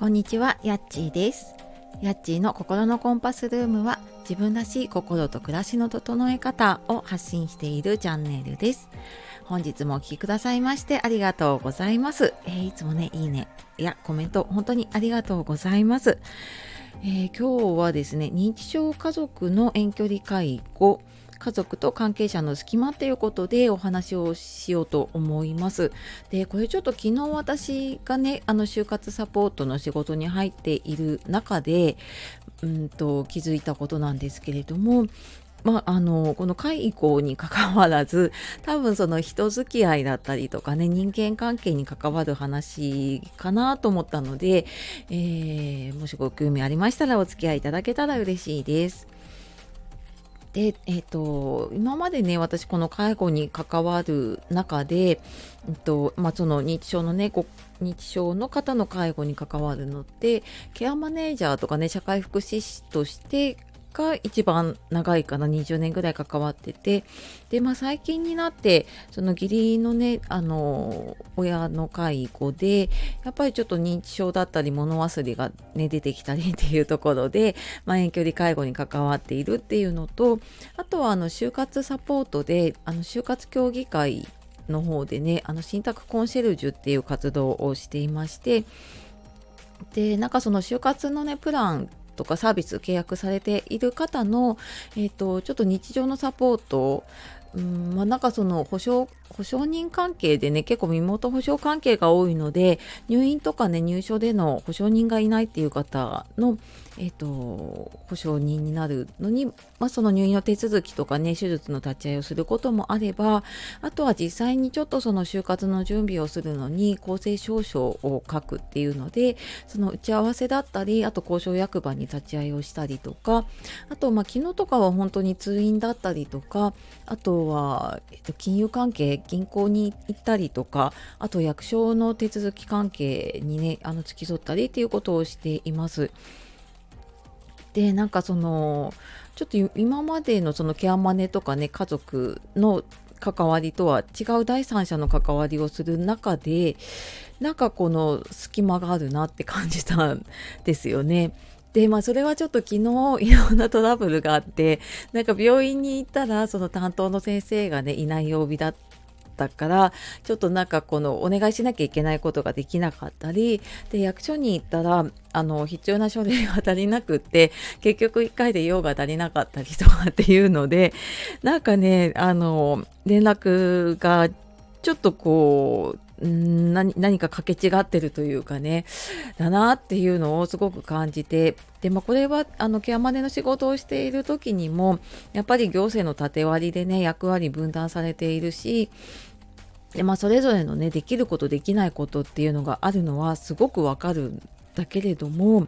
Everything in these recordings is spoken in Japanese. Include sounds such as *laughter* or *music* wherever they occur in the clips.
こんにちは、やっちーです。やっちーの心のコンパスルームは自分らしい心と暮らしの整え方を発信しているチャンネルです。本日もお聴きくださいましてありがとうございます。えーいつもね、いいね、いや、コメント本当にありがとうございます。えー今日はですね、認知症家族の遠距離介護、家族と関係者の隙間っていうことでお話をしようと思います。でこれちょっと昨日私がねあの就活サポートの仕事に入っている中でうんと気づいたことなんですけれどもまあ、あのこの介護に関わらず多分その人付き合いだったりとかね人間関係に関わる話かなと思ったので、えーもしご興味ありましたらお付き合いいただけたら嬉しいです。で、えっ、と、今までね、私この介護に関わる中で、うんと、まあ、その認知症のね、認知症の方の介護に関わるのって、ケアマネージャーとかね、社会福祉士としてが一番長いかな、20年ぐらい関わってて、で、まあ、最近になって、その義理のね、あの、親の介護で、やっぱりちょっと認知症だったり物忘れがね、出てきたりっていうところで、まあ、遠距離介護に関わっているっていうのとあとはあの就活サポートであの就活協議会の方でねあの信託コンシェルジュっていう活動をしていまして。でなんかその就活のねプランとかサービス契約されている方の、えー、とちょっと日常のサポートうんまあ、なんかその保証保証人関係でね結構身元保証関係が多いので入院とかね入所での保証人がいないっていう方の、えー、と保証人になるのに、まあ、その入院の手続きとかね手術の立ち会いをすることもあればあとは実際にちょっとその就活の準備をするのに公正証書を書くっていうのでその打ち合わせだったりあと交渉役場に立ち会いをしたりとかあとまあ昨日とかは本当に通院だったりとかあとは、えっと、金融関係銀行に行ったりとかあと役所の手続き関係にねあの付き添ったりっていうことをしています。でなんかそのちょっと今までのそのケアマネとかね家族の関わりとは違う第三者の関わりをする中でなんかこの隙間があるなって感じたんですよね。でまあそれはちょっと昨日いろんなトラブルがあってなんか病院に行ったらその担当の先生がねいない曜日だったからちょっとなんかこのお願いしなきゃいけないことができなかったりで役所に行ったらあの必要な書類が足りなくって結局1回で用が足りなかったりとかっていうのでなんかねあの連絡がちょっとこう何何かかけ違ってるというかねだなっていうのをすごく感じてで、まあ、これはあのケアマネの仕事をしている時にもやっぱり行政の縦割りでね役割分担されているしで、まあ、それぞれのねできることできないことっていうのがあるのはすごくわかるんだけれども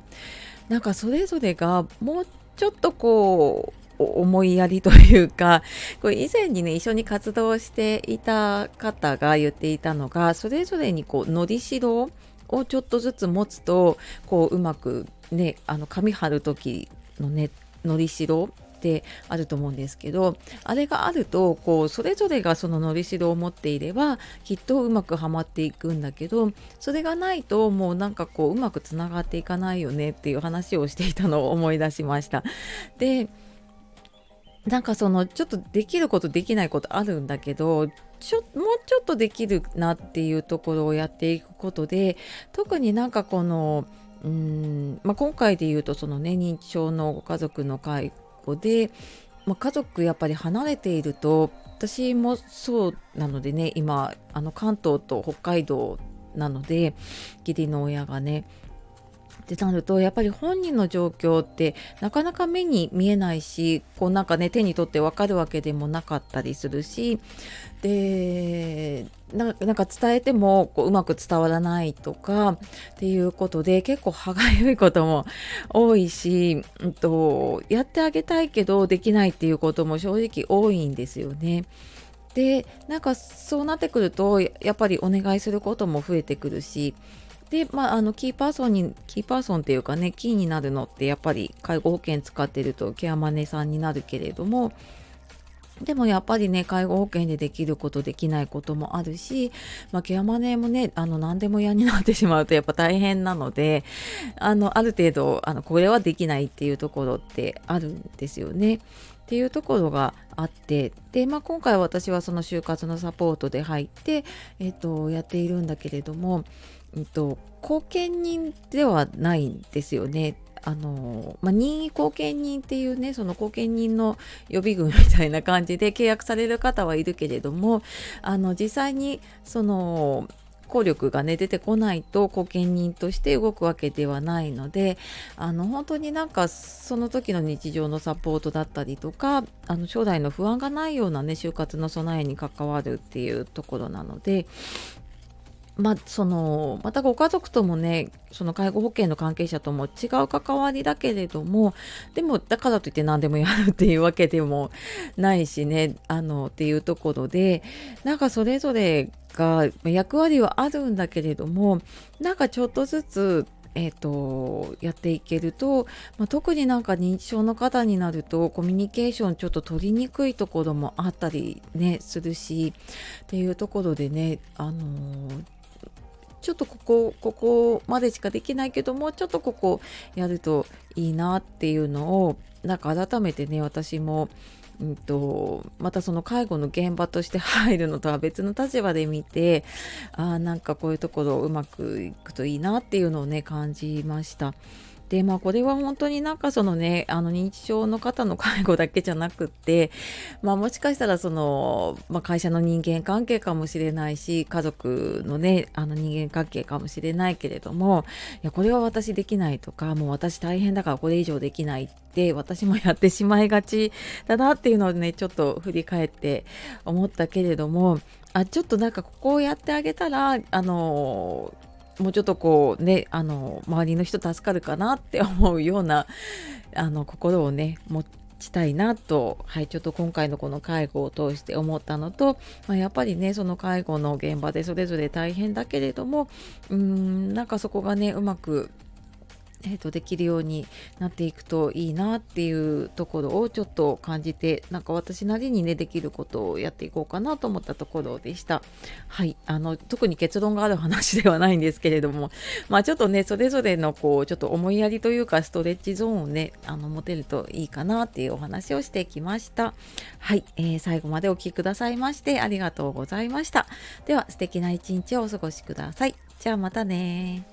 なんかそれぞれがもうちょっとこう思いやりというかこれ以前にね一緒に活動していた方が言っていたのがそれぞれにこうのりしろをちょっとずつ持つとこううまくねあの紙貼る時のねのりしろってあると思うんですけどあれがあるとこうそれぞれがそののりしろを持っていればきっとうまくはまっていくんだけどそれがないともうなんかこううまくつながっていかないよねっていう話をしていたのを思い出しました。でなんかそのちょっとできることできないことあるんだけどちょもうちょっとできるなっていうところをやっていくことで特になんかこのうーん、まあ、今回で言うとそのね認知症のご家族の介子で、まあ、家族やっぱり離れていると私もそうなのでね今あの関東と北海道なので義理の親がねってなるとやっぱり本人の状況ってなかなか目に見えないしこうなんかね手に取って分かるわけでもなかったりするしでななんか伝えてもこううまく伝わらないとかっていうことで結構歯がゆいことも多いし、うんと、やってあげたいけどできないっていうことも正直多いんですよね。でなんかそうなってくるとやっぱりお願いすることも増えてくるしで、まあ、あのキーパーソンにキーパーソンっていうかねキーになるのってやっぱり介護保険使ってるとケアマネさんになるけれどもでもやっぱりね介護保険でできることできないこともあるし、まあ、ケアマネーもねあの何でも嫌になってしまうとやっぱ大変なのであのある程度あのこれはできないっていうところってあるんですよね。っていうところがあってで、まあ、今回私はその就活のサポートで入って、えーと、やっているんだけれども、えーと、後見人ではないんですよね。あのまあ、任意後見人っていうねその後見人の予備軍みたいな感じで契約される方はいるけれどもあの実際にその効力がね出てこないと後見人として動くわけではないのであの本当になんかその時の日常のサポートだったりとかあの将来の不安がないようなね就活の備えに関わるっていうところなのでまあ、そのまたご家族ともねその介護保険の関係者とも違う関わりだけれどもでもだからといって何でもやるっていうわけでもないしねあのっていうところでなんかそれぞれが役割はあるんだけれどもなんかちょっとずつえーと、やっていけると、まあ、特になんか認知症の方になるとコミュニケーションちょっと取りにくいところもあったりねするしっていうところでねあのーちょっとここここまでしかできないけどもちょっとここやるといいなっていうのをなんか改めてね私もうんと、またその介護の現場として入るのとは別の立場で見てあなんかこういうところうまくいくといいなっていうのをね感じました。でまあこれは本当になんかそのねあの認知症の方の介護だけじゃなくってまあもしかしたらその、まあ、会社の人間関係かもしれないし家族のねあの人間関係かもしれないけれどもいやこれは私できないとかもう私大変だからこれ以上できないって私もやってしまいがちだなっていうのをねちょっと振り返って思ったけれどもあちょっとなんかここをやってあげたらあのもうちょっとこうねあの周りの人助かるかなって思うようなあの心をね持ちたいなと、はい、ちょっと今回のこの介護を通して思ったのと、まあ、やっぱりねその介護の現場でそれぞれ大変だけれどもうんなんかそこがねうまくえーと、できるようになっていくといいなっていうところをちょっと感じてなんか私なりにねできることをやっていこうかなと思ったところでした。はいあの特に結論がある話ではないんですけれども *laughs* まあちょっとねそれぞれのこうちょっと思いやりというかストレッチゾーンをねあの持てるといいかなっていうお話をしてきました。はい、えー、最後までお聴きくださいましてありがとうございました。では素敵な一日をお過ごしください。じゃあまたね